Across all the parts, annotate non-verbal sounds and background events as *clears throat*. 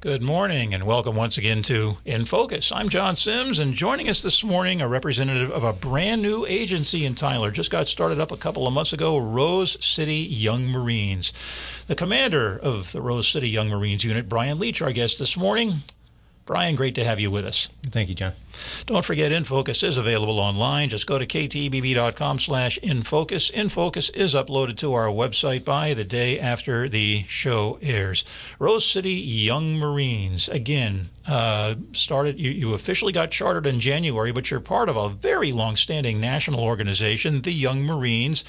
Good morning and welcome once again to In Focus. I'm John Sims and joining us this morning, a representative of a brand new agency in Tyler. Just got started up a couple of months ago, Rose City Young Marines. The commander of the Rose City Young Marines unit, Brian Leach, our guest this morning. Brian, great to have you with us. Thank you, John. Don't forget, InFocus is available online. Just go to ktbb.com slash InFocus. InFocus is uploaded to our website by the day after the show airs. Rose City Young Marines, again, uh, started, you, you officially got chartered in January, but you're part of a very long-standing national organization, the Young Marines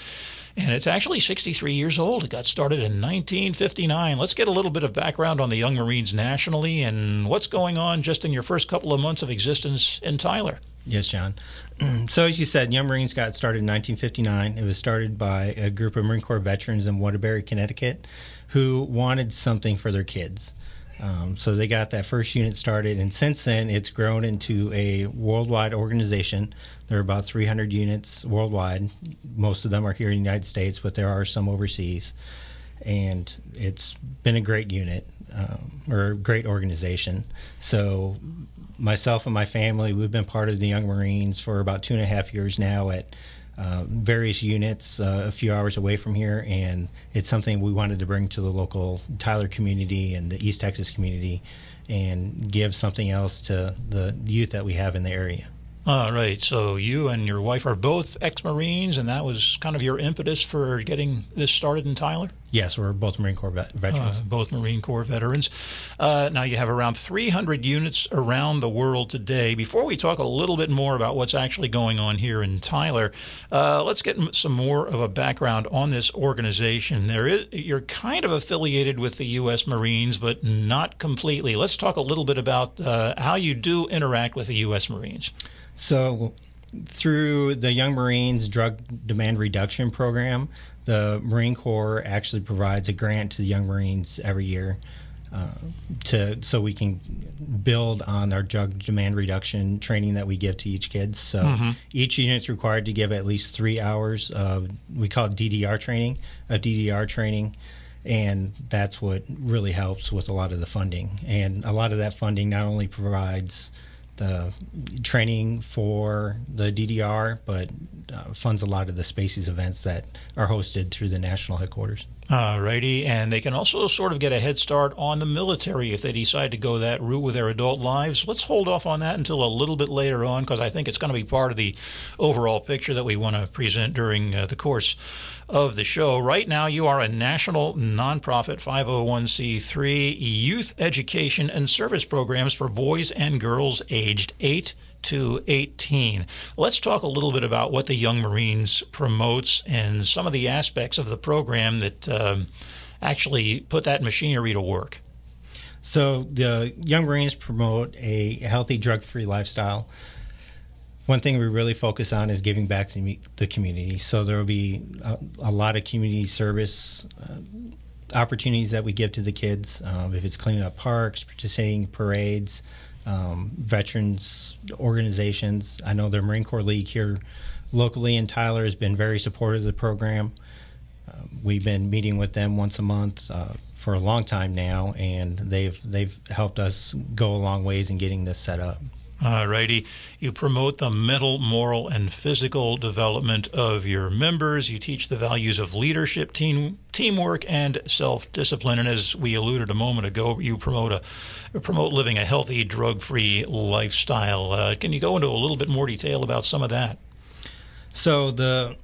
and it's actually 63 years old. It got started in 1959. Let's get a little bit of background on the Young Marines nationally and what's going on just in your first couple of months of existence in Tyler. Yes, John. *clears throat* So, as you said, Young Marines got started in 1959. It was started by a group of Marine Corps veterans in Waterbury, Connecticut, who wanted something for their kids. Um, so they got that first unit started, and since then it's grown into a worldwide organization. There are about 300 units worldwide. Most of them are here in the United States, but there are some overseas. And it's been a great unit um, or a great organization. So myself and my family, we've been part of the Young Marines for about two and a half years now at uh, various units uh, a few hours away from here, and it's something we wanted to bring to the local Tyler community and the East Texas community and give something else to the youth that we have in the area. All right. So you and your wife are both ex-Marines, and that was kind of your impetus for getting this started in Tyler. Yes, we're both Marine Corps vet- veterans. Uh, both Marine Corps veterans. Uh, now you have around 300 units around the world today. Before we talk a little bit more about what's actually going on here in Tyler, uh, let's get some more of a background on this organization. There is you're kind of affiliated with the U.S. Marines, but not completely. Let's talk a little bit about uh, how you do interact with the U.S. Marines. So, through the Young Marines Drug Demand Reduction Program, the Marine Corps actually provides a grant to the Young Marines every year uh, to so we can build on our drug demand reduction training that we give to each kid. So mm-hmm. each unit is required to give at least three hours of we call it DDR training, of DDR training. And that's what really helps with a lot of the funding. And a lot of that funding not only provides the training for the DDR, but uh, funds a lot of the Spaces events that are hosted through the national headquarters. All righty. And they can also sort of get a head start on the military if they decide to go that route with their adult lives. Let's hold off on that until a little bit later on because I think it's going to be part of the overall picture that we want to present during uh, the course of the show. Right now, you are a national nonprofit 501c3 youth education and service programs for boys and girls aged 8 to 18. Let's talk a little bit about what the Young Marines promotes and some of the aspects of the program that um, actually put that machinery to work. So, the Young Marines promote a healthy, drug free lifestyle. One thing we really focus on is giving back to the community. So, there will be a, a lot of community service. Uh, opportunities that we give to the kids, um, if it's cleaning up parks, participating in parades, um, veterans organizations. I know the Marine Corps League here locally in Tyler has been very supportive of the program. Uh, we've been meeting with them once a month uh, for a long time now, and they've they've helped us go a long ways in getting this set up. All righty. You promote the mental, moral, and physical development of your members. You teach the values of leadership, team, teamwork, and self-discipline. And as we alluded a moment ago, you promote a promote living a healthy, drug-free lifestyle. Uh, can you go into a little bit more detail about some of that? So the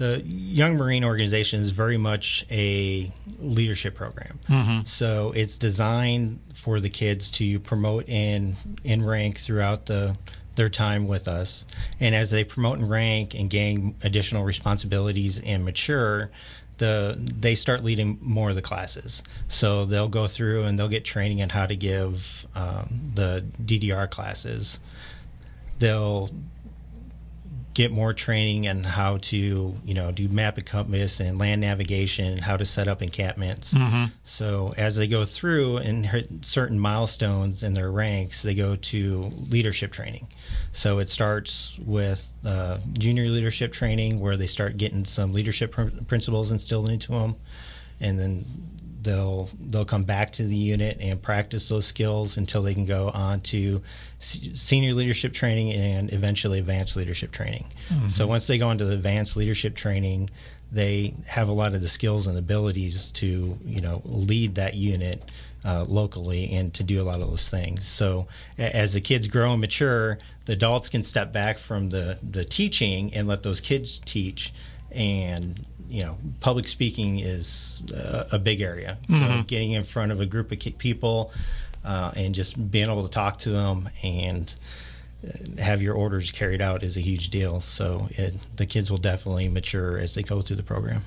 the Young Marine organization is very much a leadership program. Mm-hmm. So it's designed for the kids to promote in in rank throughout the their time with us, and as they promote in rank and gain additional responsibilities and mature. The, they start leading more of the classes. So they'll go through and they'll get training on how to give um, the DDR classes. They'll get more training on how to, you know, do map and compass and land navigation, how to set up encampments. Mm-hmm. So as they go through and hit certain milestones in their ranks, they go to leadership training. So it starts with uh, junior leadership training, where they start getting some leadership pr- principles instilled into them, and then they'll they'll come back to the unit and practice those skills until they can go on to senior leadership training and eventually advanced leadership training. Mm-hmm. So once they go into the advanced leadership training, they have a lot of the skills and abilities to you know lead that unit uh, locally and to do a lot of those things. So as the kids grow and mature, the adults can step back from the the teaching and let those kids teach. And you know, public speaking is a, a big area. So mm-hmm. getting in front of a group of people uh, and just being able to talk to them and have your orders carried out is a huge deal. So it, the kids will definitely mature as they go through the program.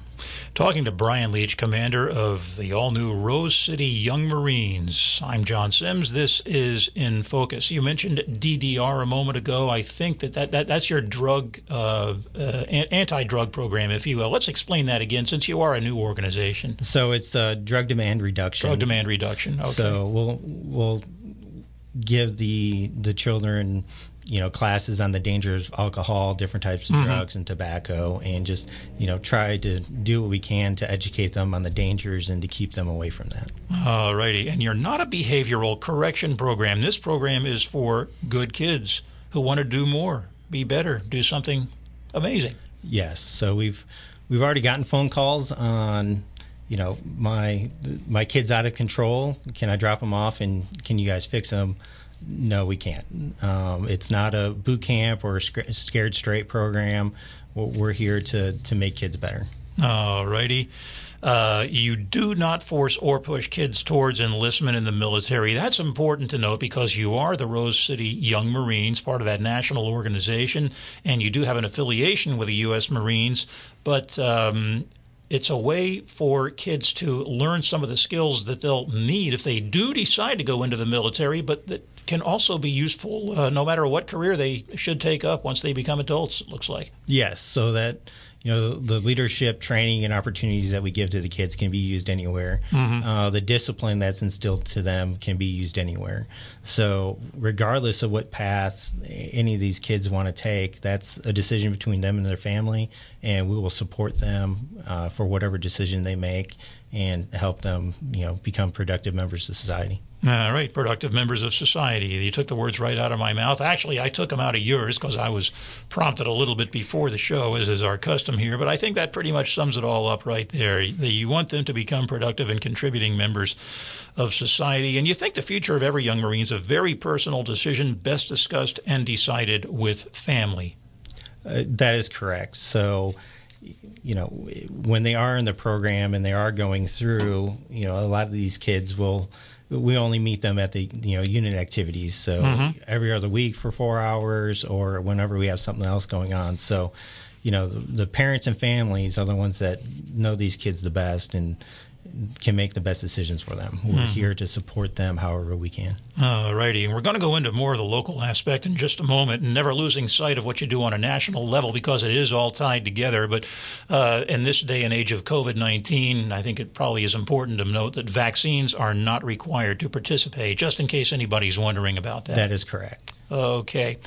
Talking to Brian Leach, commander of the all new Rose City Young Marines. I'm John Sims. This is In Focus. You mentioned DDR a moment ago. I think that, that, that that's your drug, uh, uh, anti drug program, if you will. Let's explain that again since you are a new organization. So it's uh, drug demand reduction. Drug demand reduction. Okay. So we'll, we'll give the the children you know classes on the dangers of alcohol different types of mm-hmm. drugs and tobacco and just you know try to do what we can to educate them on the dangers and to keep them away from that. All righty. And you're not a behavioral correction program. This program is for good kids who want to do more be better do something amazing. Yes. So we've we've already gotten phone calls on you know my my kids out of control can i drop them off and can you guys fix them no we can't um, it's not a boot camp or scared straight program we're here to to make kids better all righty uh, you do not force or push kids towards enlistment in the military. That's important to note because you are the Rose City Young Marines, part of that national organization, and you do have an affiliation with the U.S. Marines. But um, it's a way for kids to learn some of the skills that they'll need if they do decide to go into the military, but that can also be useful uh, no matter what career they should take up once they become adults, it looks like. Yes, so that you know the, leadership training and opportunities that we give to the kids can be used anywhere. Mm-hmm. uh, the discipline that's instilled to them can be used anywhere. So regardless of what path any of these kids want to take that's a decision between them and their family and we will support them uh, for whatever decision they make and help them you know become productive members of society all right, productive members of society. You took the words right out of my mouth. Actually, I took them out of yours because I was prompted a little bit before the show, as is our custom here. But I think that pretty much sums it all up right there. You want them to become productive and contributing members of society. And you think the future of every young Marine is a very personal decision, best discussed and decided with family. Uh, that is correct. So, you know, when they are in the program and they are going through, you know, a lot of these kids will we only meet them at the you know unit activities so mm-hmm. every other week for four hours or whenever we have something else going on so you know the, the parents and families are the ones that know these kids the best and can make the best decisions for them. We're mm-hmm. here to support them however we can. All righty. And we're going to go into more of the local aspect in just a moment, and never losing sight of what you do on a national level because it is all tied together. But uh, in this day and age of COVID 19, I think it probably is important to note that vaccines are not required to participate, just in case anybody's wondering about that. That is correct. Okay.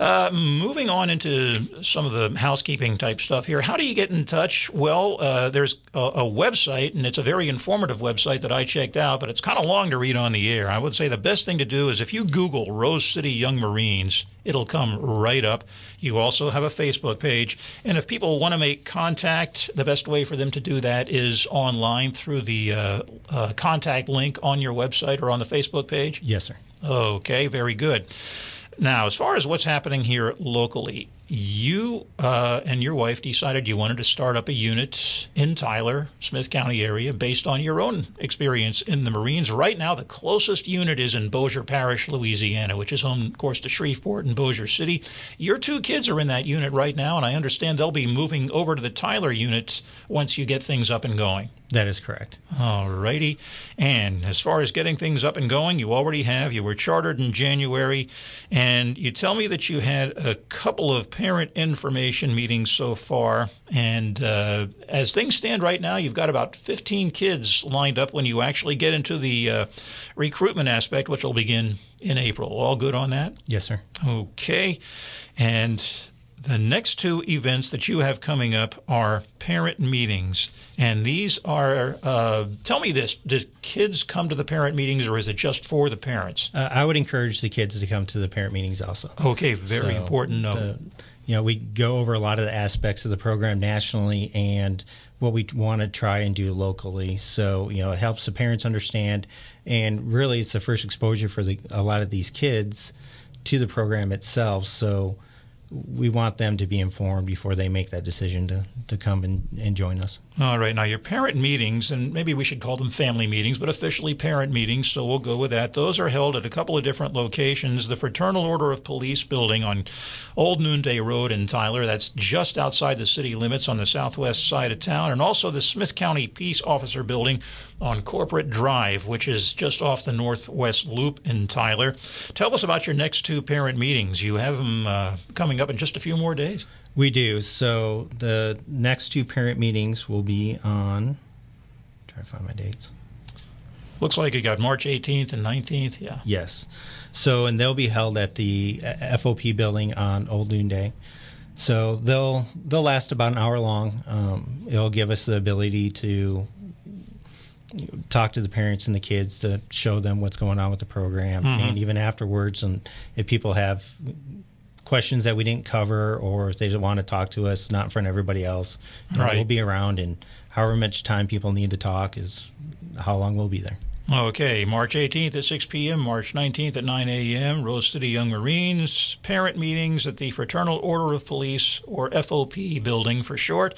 Uh, moving on into some of the housekeeping type stuff here. How do you get in touch? Well, uh, there's a, a, website, and it's a very informative website that I checked out, but it's kind of long to read on the air. I would say the best thing to do is if you Google Rose City Young Marines, it'll come right up. You also have a Facebook page. And if people want to make contact, the best way for them to do that is online through the uh, uh contact link on your website or on the Facebook page? Yes, sir. Okay, very good. Now, as far as what's happening here locally, you uh, and your wife decided you wanted to start up a unit in Tyler, Smith County area, based on your own experience in the Marines. Right now, the closest unit is in Bossier Parish, Louisiana, which is home, of course, to Shreveport and Bossier City. Your two kids are in that unit right now, and I understand they'll be moving over to the Tyler unit once you get things up and going. That is correct. All righty. And as far as getting things up and going, you already have. You were chartered in January, and you tell me that you had a couple of parent information meetings so far. And uh, as things stand right now, you've got about 15 kids lined up when you actually get into the uh, recruitment aspect, which will begin in April. All good on that? Yes, sir. Okay. And the next two events that you have coming up are parent meetings. And these are, uh, tell me this, do kids come to the parent meetings or is it just for the parents? Uh, I would encourage the kids to come to the parent meetings also. Okay, very so important note. The, you know, we go over a lot of the aspects of the program nationally and what we want to try and do locally. So, you know, it helps the parents understand. And really, it's the first exposure for the, a lot of these kids to the program itself. So, we want them to be informed before they make that decision to, to come and, and join us. All right. Now, your parent meetings, and maybe we should call them family meetings, but officially parent meetings, so we'll go with that. Those are held at a couple of different locations. The Fraternal Order of Police building on Old Noonday Road in Tyler, that's just outside the city limits on the southwest side of town, and also the Smith County Peace Officer building on Corporate Drive, which is just off the northwest loop in Tyler. Tell us about your next two parent meetings. You have them uh, coming up in just a few more days. We do. So the next two parent meetings will be on. Try to find my dates. Looks like you got March 18th and 19th. Yeah. Yes. So and they'll be held at the FOP building on Old Noonday. So they'll they'll last about an hour long. Um, it'll give us the ability to talk to the parents and the kids to show them what's going on with the program, mm-hmm. and even afterwards, and if people have questions that we didn't cover or if they just want to talk to us, not in front of everybody else, you know, right. we'll be around, and however much time people need to talk is how long we'll be there. Okay, March 18th at 6 p.m., March 19th at 9 a.m., Rose City Young Marines, parent meetings at the Fraternal Order of Police, or FOP building for short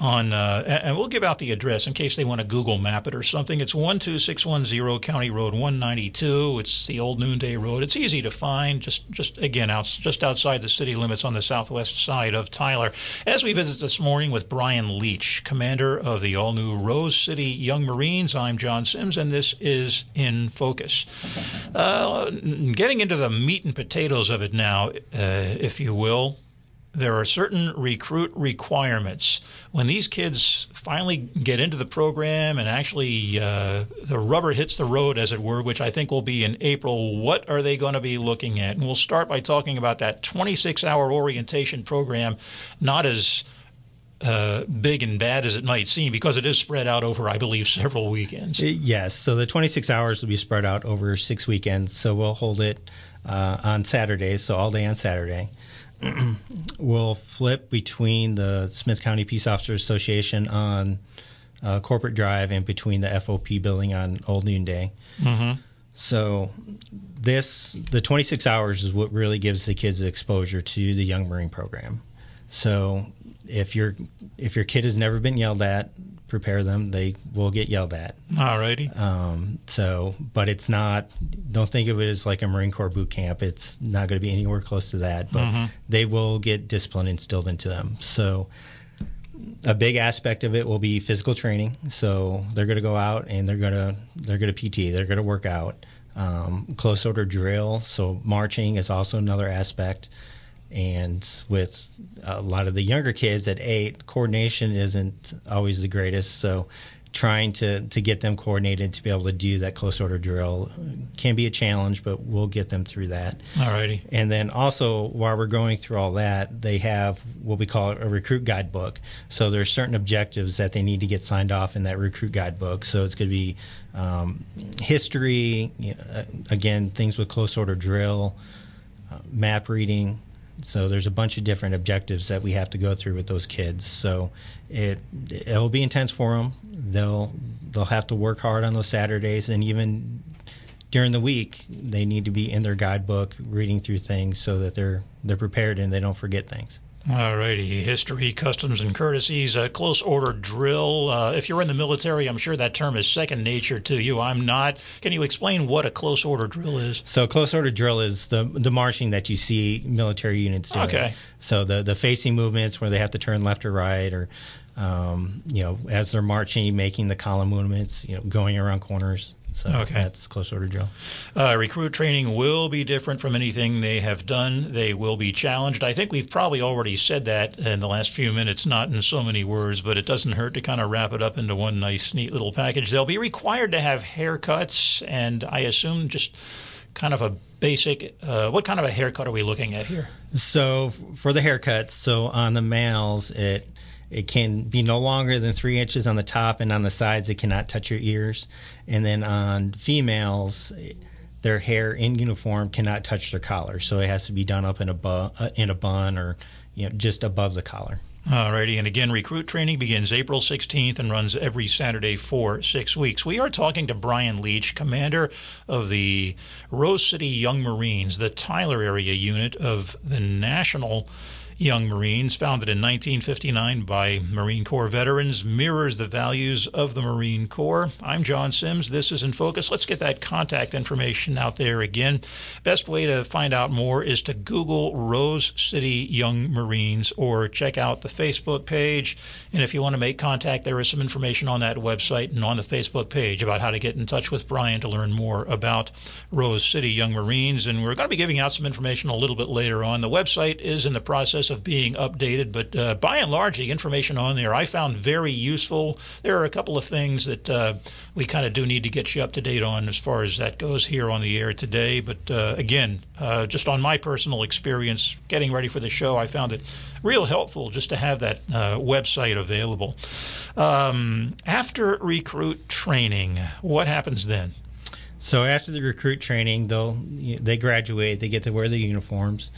on, uh, and we'll give out the address in case they want to Google map it or something. It's 12610 County Road 192. It's the old Noonday Road. It's easy to find, just, just again, out, just outside the city limits on the southwest side of Tyler. As we visit this morning with Brian Leach, commander of the all new Rose City Young Marines, I'm John Sims, and this is In Focus. Uh, getting into the meat and potatoes of it now, uh, if you will there are certain recruit requirements. When these kids finally get into the program and actually uh, the rubber hits the road, as it were, which I think will be in April, what are they going to be looking at? And we'll start by talking about that 26 hour orientation program, not as uh, big and bad as it might seem, because it is spread out over, I believe, several weekends. Yes. So the 26 hours will be spread out over six weekends. So we'll hold it uh, on Saturdays, so all day on Saturday. *clears throat* will flip between the Smith County Peace Officers Association on uh, Corporate Drive and between the FOP building on Old Noonday. Mm-hmm. So this the 26 hours is what really gives the kids exposure to the Young Marine program. So if your if your kid has never been yelled at, prepare them. They will get yelled at. Alrighty. Um, so, but it's not. Don't think of it as like a Marine Corps boot camp. It's not going to be anywhere close to that. But mm-hmm. they will get discipline instilled into them. So, a big aspect of it will be physical training. So they're going to go out and they're going to they're going to PT. They're going to work out. Um, close order drill. So marching is also another aspect and with a lot of the younger kids at eight, coordination isn't always the greatest. So trying to, to get them coordinated to be able to do that close order drill can be a challenge, but we'll get them through that. Alrighty. And then also, while we're going through all that, they have what we call a recruit guidebook. So there's certain objectives that they need to get signed off in that recruit guidebook. So it's going to be um, history, you know, again, things with close order drill, uh, map reading, so there's a bunch of different objectives that we have to go through with those kids. So it it'll be intense for them. They'll they'll have to work hard on those Saturdays, and even during the week, they need to be in their guidebook, reading through things so that they're they're prepared and they don't forget things. All righty. History, customs, and courtesies. A close order drill. Uh, if you're in the military, I'm sure that term is second nature to you. I'm not. Can you explain what a close order drill is? So, close order drill is the the marching that you see military units doing. Okay. So the the facing movements where they have to turn left or right, or um, you know, as they're marching, making the column movements, you know, going around corners. So okay. that's close order drill. Uh, recruit training will be different from anything they have done. They will be challenged. I think we've probably already said that in the last few minutes, not in so many words, but it doesn't hurt to kind of wrap it up into one nice, neat little package. They'll be required to have haircuts, and I assume just kind of a basic, uh, what kind of a haircut are we looking at here? So for the haircuts, so on the males, it it can be no longer than three inches on the top, and on the sides, it cannot touch your ears. And then on females, their hair in uniform cannot touch their collar, so it has to be done up in a bu- uh, in a bun or you know just above the collar. Alrighty, and again, recruit training begins April 16th and runs every Saturday for six weeks. We are talking to Brian Leach, commander of the Rose City Young Marines, the Tyler area unit of the National Young Marines, founded in 1959 by Marine Corps veterans, mirrors the values of the Marine Corps. I'm John Sims. This is In Focus. Let's get that contact information out there again. Best way to find out more is to Google Rose City Young Marines or check out the Facebook page. And if you want to make contact, there is some information on that website and on the Facebook page about how to get in touch with Brian to learn more about Rose City Young Marines. And we're going to be giving out some information a little bit later on. The website is in the process of being updated, but uh, by and large, the information on there I found very useful. There are a couple of things that uh, we kind of do need to get you up to date on as far as that goes here on the air today. But uh, again, uh, just on my personal experience getting ready for the show, I found it real helpful just to have that uh, website available. Um, after recruit training, what happens then? So after the recruit training, they'll they graduate, they get to wear the uniforms,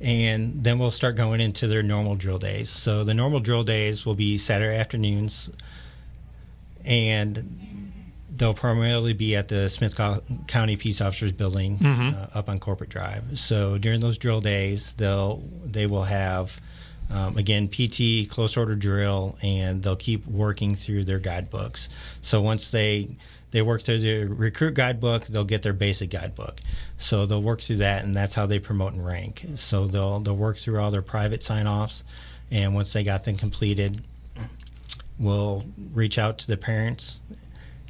and then we'll start going into their normal drill days. So the normal drill days will be Saturday afternoons, and they'll primarily be at the Smith County Peace Officers Building uh, up on Corporate Drive. So during those drill days, they'll they will have um, again PT close order drill, and they'll keep working through their guidebooks. So once they they work through the recruit guidebook, they'll get their basic guidebook. So they'll work through that, and that's how they promote and rank. So they'll they'll work through all their private sign offs, and once they got them completed, we'll reach out to the parents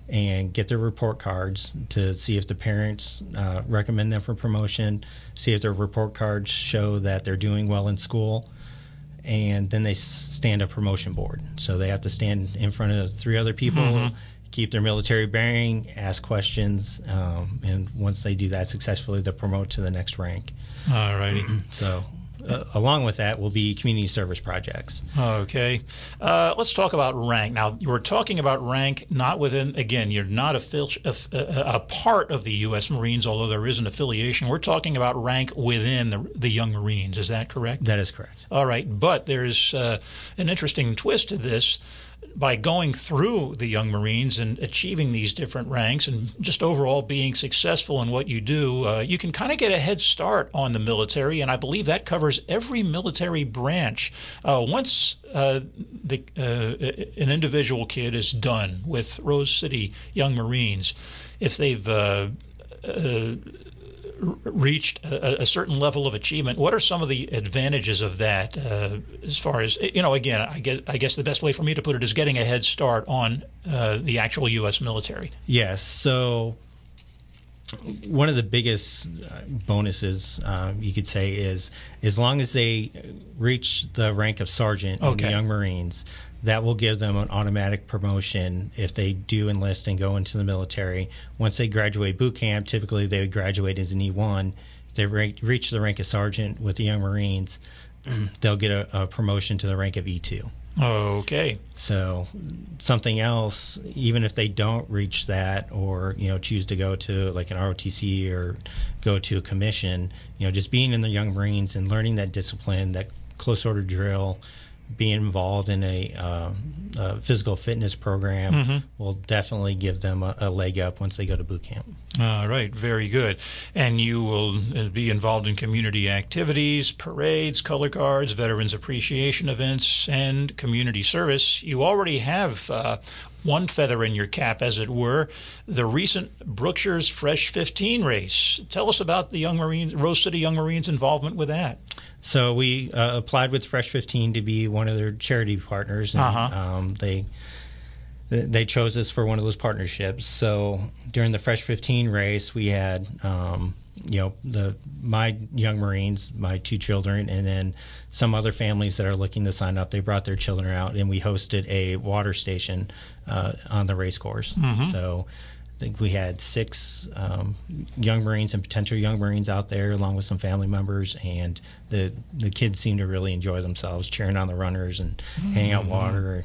and get their report cards to see if the parents uh, recommend them for promotion, see if their report cards show that they're doing well in school, and then they stand a promotion board. So they have to stand in front of three other people, keep their military bearing, ask questions, um, and once they do that successfully, they'll promote to the next rank. All righty. *clears throat* So. Uh, along with that will be community service projects. Okay. Uh, let's talk about rank. Now, we're talking about rank not within, again, you're not a, a, a part of the U.S. Marines, although there is an affiliation. We're talking about rank within the, the Young Marines. Is that correct? That is correct. All right. But there's uh, an interesting twist to this. By going through the Young Marines and achieving these different ranks and just overall being successful in what you do, uh, you can kind of get a head start on the military. And I believe that covers every military branch. Uh, once uh, the, uh, an individual kid is done with Rose City Young Marines, if they've uh, uh, reached a, a, certain level of achievement, what are some of the advantages of that? Uh, as far as you know, again, I guess I guess the best way for me to put it is getting a head start on uh, the actual U.S. military. Yes. So one of the biggest bonuses uh, you could say is as long as they reach the rank of sergeant in the Young Marines, that will give them an automatic promotion if they do enlist and go into the military. Once they graduate boot camp, typically they would graduate as an E1. If they re- reach the rank of sergeant with the Young Marines, *clears throat* they'll get a, a promotion to the rank of E E2. Okay. So something else, even if they don't reach that, or you know choose to go to like an ROTC or go to a commission, you know, just being in the Young Marines and learning that discipline, that close order drill, being involved in a, uh, a physical fitness program will definitely give them a, a leg up once they go to boot camp. All right, very good. And you will uh, be involved in community activities, parades, color guards, veterans appreciation events, and community service. You already have uh, one feather in your cap, as it were, the recent Brookshire's Fresh 15 race. Tell us about the Young Marines, Rose City Young Marines' involvement with that. So we uh, applied with Fresh 15 to be one of their charity partners, and Uh-huh. um, they they chose us for one of those partnerships. So during the Fresh 15 race, we had um, you know the my young Marines, my two children, and then some other families that are looking to sign up. They brought their children out, and we hosted a water station uh, on the race course. So think we had six um, young Marines and potential young Marines out there, along with some family members, and the the kids seemed to really enjoy themselves, cheering on the runners and mm-hmm. handing out water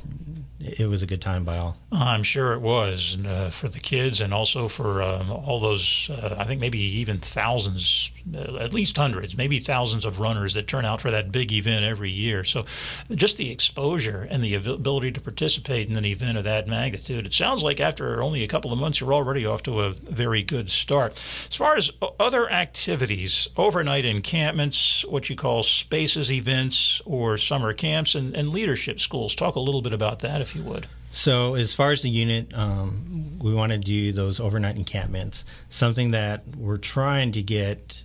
it was a good time by all. I'm sure it was and, uh, for the kids and also for um, all those, uh, I think maybe even thousands, uh, at least hundreds, maybe thousands of runners that turn out for that big event every year. So just the exposure and the ability to participate in an event of that magnitude, it sounds like after only a couple of months, you're already off to a very good start. As far as other activities, overnight encampments, what you call spaces events or summer camps and, and leadership schools, talk a little bit about that if you would. So, as far as the unit, um, we want to do those overnight encampments. Something that we're trying to get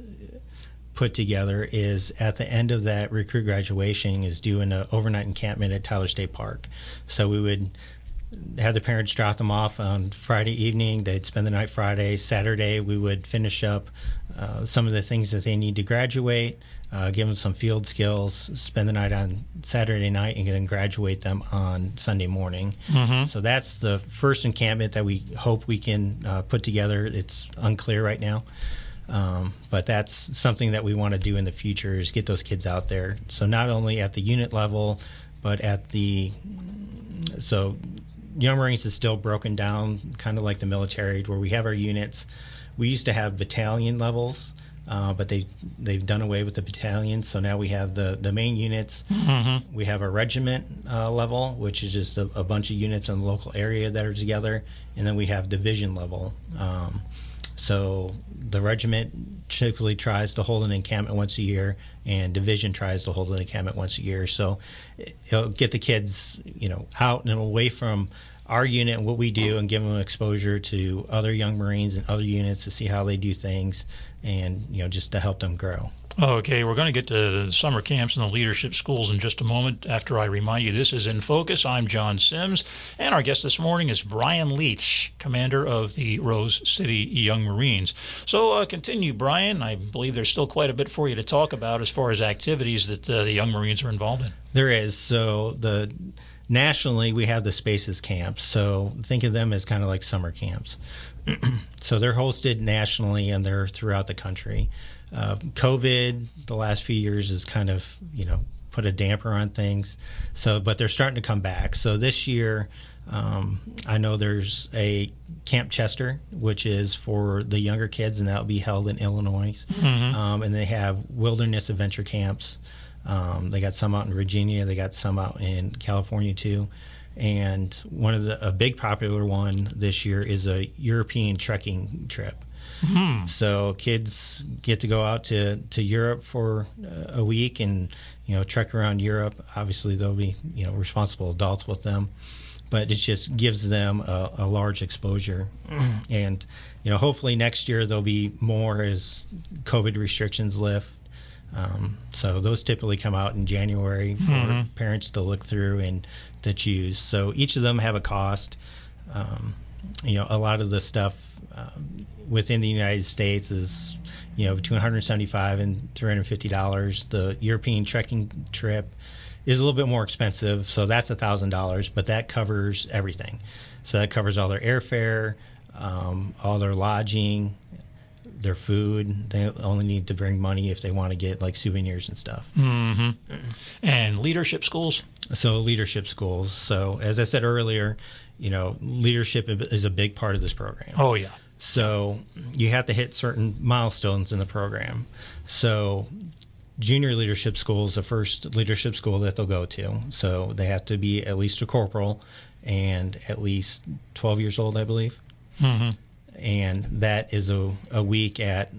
put together is at the end of that recruit graduation is doing an overnight encampment at Tyler State Park. So we would have the parents drop them off on Friday evening. They'd spend the night Friday. Saturday, we would finish up uh, some of the things that they need to graduate uh, give them some field skills, spend the night on Saturday night, and then graduate them on Sunday morning. Mm-hmm. So that's the first encampment that we hope we can uh, put together. It's unclear right now. Um, but that's something that we want to do in the future is get those kids out there. So not only at the unit level, but at the so Young Marines is still broken down, kind of like the military, where we have our units. We used to have battalion levels, uh, but they they've done away with the battalions. So now we have the the main units. Mm-hmm. We have a regiment uh, level, which is just a, a, bunch of units in the local area that are together, and then we have division level. Um, so the regiment typically tries to hold an encampment once a year, and division tries to hold an encampment once a year. So it'll get the kids, you know, out and away from our unit and what we do and give them exposure to other young Marines and other units to see how they do things and, you know, just to help them grow. Okay, we're going to get to summer camps and the leadership schools in just a moment. After I remind you, this is In Focus. I'm John Sims, and our guest this morning is Brian Leach, commander of the Rose City Young Marines. So, uh, continue, Brian. I believe there's still quite a bit for you to talk about as far as activities that uh, the Young Marines are involved in. There is. So, the nationally, we have the Spaces camps. So think of them as kind of like summer camps. *clears throat* so they're hosted nationally and they're throughout the country. Uh, COVID, the last few years, has kind of you know put a damper on things. So, but they're starting to come back. So this year, um, I know there's a Camp Chester, which is for the younger kids, and that will be held in Illinois. Mm-hmm. Um, and they have wilderness adventure camps. Um, they got some out in Virginia. They got some out in California too. And one of the a big popular one this year is a European trekking trip. Mm-hmm. So kids get to go out to, to Europe for a week and you know trek around Europe. Obviously, there'll be you know responsible adults with them, but it just gives them a, a large exposure. and you know hopefully next year there'll be more as COVID restrictions lift um, so those typically come out in January for mm-hmm. parents to look through and to choose. So each of them have a cost. Um, you know, a lot of the stuff uh, within the United States is you know between 175 and 350 dollars. The European trekking trip is a little bit more expensive, so that's a thousand dollars, but that covers everything. So that covers all their airfare, um, all their lodging, their food. They only need to bring money if they want to get like souvenirs and stuff. Mm-hmm. And leadership schools. So leadership schools. So as I said earlier, you know, leadership is a big part of this program. Oh yeah. So you have to hit certain milestones in the program. So junior leadership school is the first leadership school that they'll go to. So they have to be at least a corporal and at least 12 years old, I believe. Mm-hmm and that is a, a week at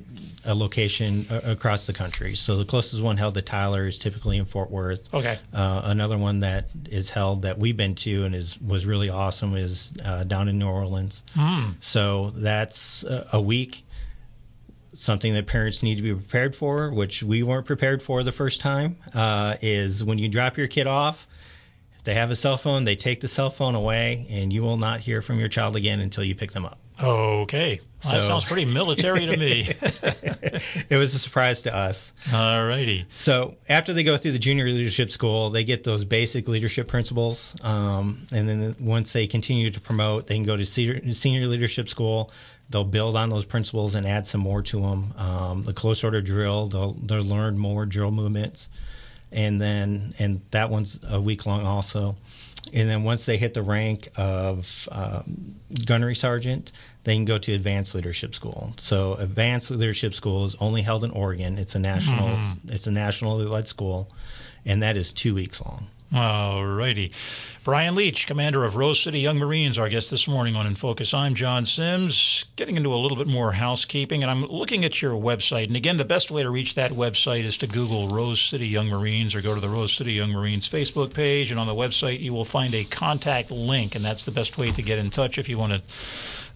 a location across the country. So the closest one held to Tyler is typically in Fort Worth. Okay. Uh, another one that is held that we've been to and is was really awesome is uh, down in New Orleans. Mm. So that's a, a week. Something that parents need to be prepared for, which we weren't prepared for the first time, uh, is when you drop your kid off. If they have a cell phone, they take the cell phone away, and you will not hear from your child again until you pick them up. Okay. Well, that sounds pretty military to me. *laughs* It was a surprise to us. All righty. So after they go through the junior leadership school, they get those basic leadership principles, um, and then once they continue to promote, they can go to senior, senior leadership school. They'll build on those principles and add some more to them. Um, the close order drill, they'll they'll learn more drill movements, and then and that one's a week long also. And then once they hit the rank of um, gunnery sergeant, they can go to advanced leadership school. So advanced leadership school is only held in Oregon. It's a national it's a nationally led school, and that is two weeks long. All righty. Brian Leach, commander of Rose City Young Marines, our guest this morning on In Focus. I'm John Sims, getting into a little bit more housekeeping, and I'm looking at your website. And again, the best way to reach that website is to Google Rose City Young Marines or go to the Rose City Young Marines Facebook page. And on the website, you will find a contact link, and that's the best way to get in touch if you want to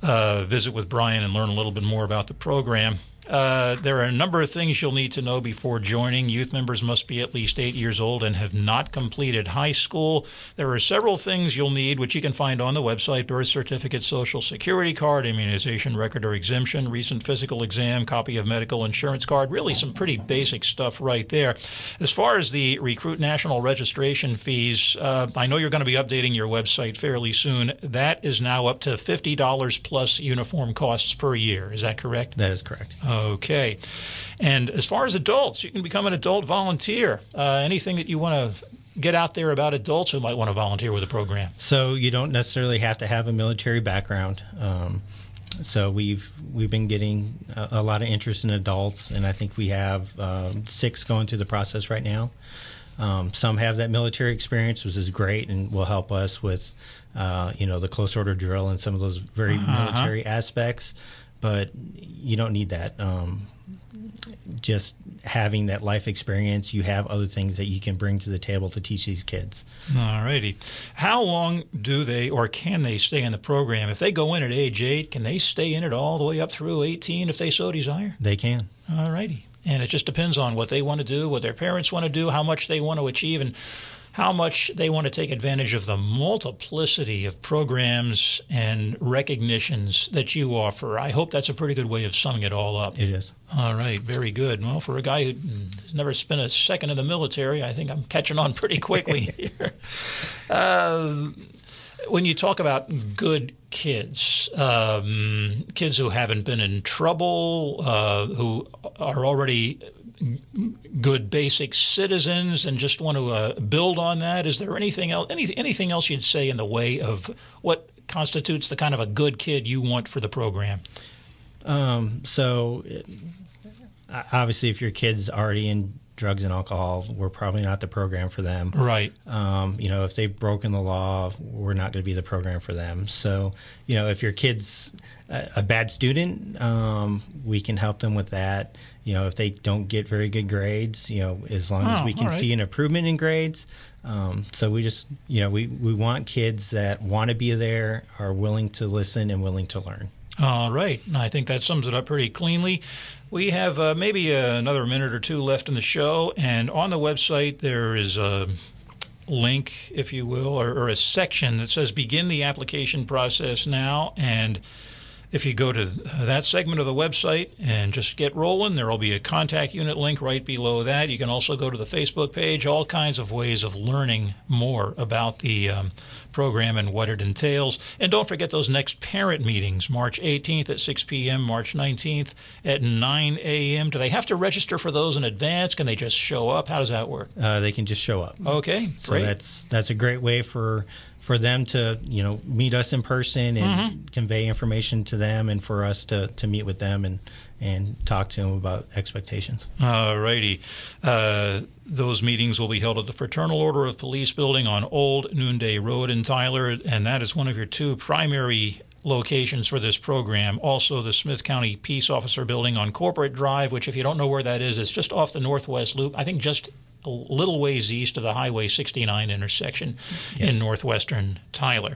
uh, visit with Brian and learn a little bit more about the program. Uh, there are a number of things you'll need to know before joining. Youth members must be at least eight years old and have not completed high school. There are several things you'll need, which you can find on the website birth certificate, social security card, immunization record or exemption, recent physical exam, copy of medical insurance card. Really, some pretty basic stuff right there. As far as the Recruit National registration fees, uh, I know you're going to be updating your website fairly soon. That is now up to $50 plus uniform costs per year. Is that correct? That is correct. Okay. And as far as adults, you can become an adult volunteer. Uh, anything that you want to get out there about adults who might want to volunteer with the program? So you don't necessarily have to have a military background. Um, so we've we've been getting a, a lot of interest in adults, and I think we have um, six going through the process right now. Um, some have that military experience, which is great, and will help us with, uh, you know, the close order drill and some of those very military aspects. But you don't need that. Um, just having that life experience, you have other things that you can bring to the table to teach these kids. All righty. How long do they or can they stay in the program? If they go in at age eight, can they stay in it all the way up through 18 if they so desire? They can. All righty. And it just depends on what they want to do, what their parents want to do, how much they want to achieve, and how much they want to take advantage of the multiplicity of programs and recognitions that you offer. I hope that's a pretty good way of summing it all up. It is. All right, very good. Well, for a guy who's never spent a second in the military, I think I'm catching on pretty quickly *laughs* here. Uh, when you talk about good kids, um, kids who haven't been in trouble, uh, who are already good basic citizens and just want to uh, build on that, is there anything else, any, anything else you'd say in the way of what constitutes the kind of a good kid you want for the program? Um, so, it, obviously, if your kid's already in drugs and alcohol, we're probably not the program for them. Right. Um, you know, if they've broken the law, we're not going to be the program for them. So, you know, if your kid's a, a bad student, um, we can help them with that. You know, if they don't get very good grades, you know, as long as Oh, we can right. see an improvement in grades. Um, so we just, you know, we, we want kids that want to be there, are willing to listen, and willing to learn. All right. I think that sums it up pretty cleanly. We have uh, maybe uh, another minute or two left in the show, and on the website there is a link, if you will, or, or a section that says begin the application process now. And if you go to that segment of the website and just get rolling, there will be a contact unit link right below that. You can also go to the Facebook page, all kinds of ways of learning more about the um, program and what it entails. And don't forget those next parent meetings, March 18th at 6 p.m., March 19th at 9 a.m. Do they have to register for those in advance? Can they just show up? How does that work? Uh, they can just show up. Okay, great. So that's that's a great way for for them to you know meet us in person and Mm-hmm. convey information to them, and for us to, to meet with them and and talk to them about expectations. All righty. Uh, those meetings will be held at the Fraternal Order of Police building on Old Noonday Road in Tyler, and that is one of your two primary locations for this program. Also, the Smith County Peace Officer building on Corporate Drive, which, if you don't know where that is, it's just off the Northwest Loop. I think just a little ways east of the Highway 69 intersection in northwestern Tyler.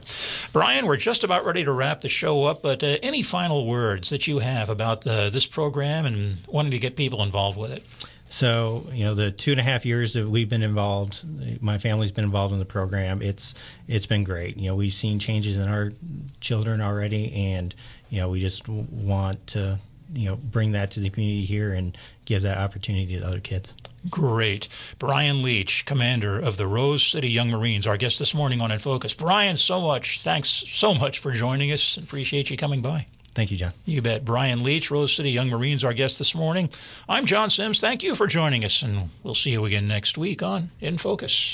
Brian, we're just about ready to wrap the show up, but uh, any final words that you have about uh, this program and wanting to get people involved with it? So, you know, the two and a half years that we've been involved, my family's been involved in the program. It's it's been great. You know, we've seen changes in our children already, and you know, we just want to you know bring that to the community here and give that opportunity to other kids. Great. Brian Leach, commander of the Rose City Young Marines, our guest this morning on In Focus. Brian, so much. Thanks so much for joining us. Appreciate you coming by. Thank you, John. You bet. Brian Leach, Rose City Young Marines, our guest this morning. I'm John Sims. Thank you for joining us, and we'll see you again next week on In Focus.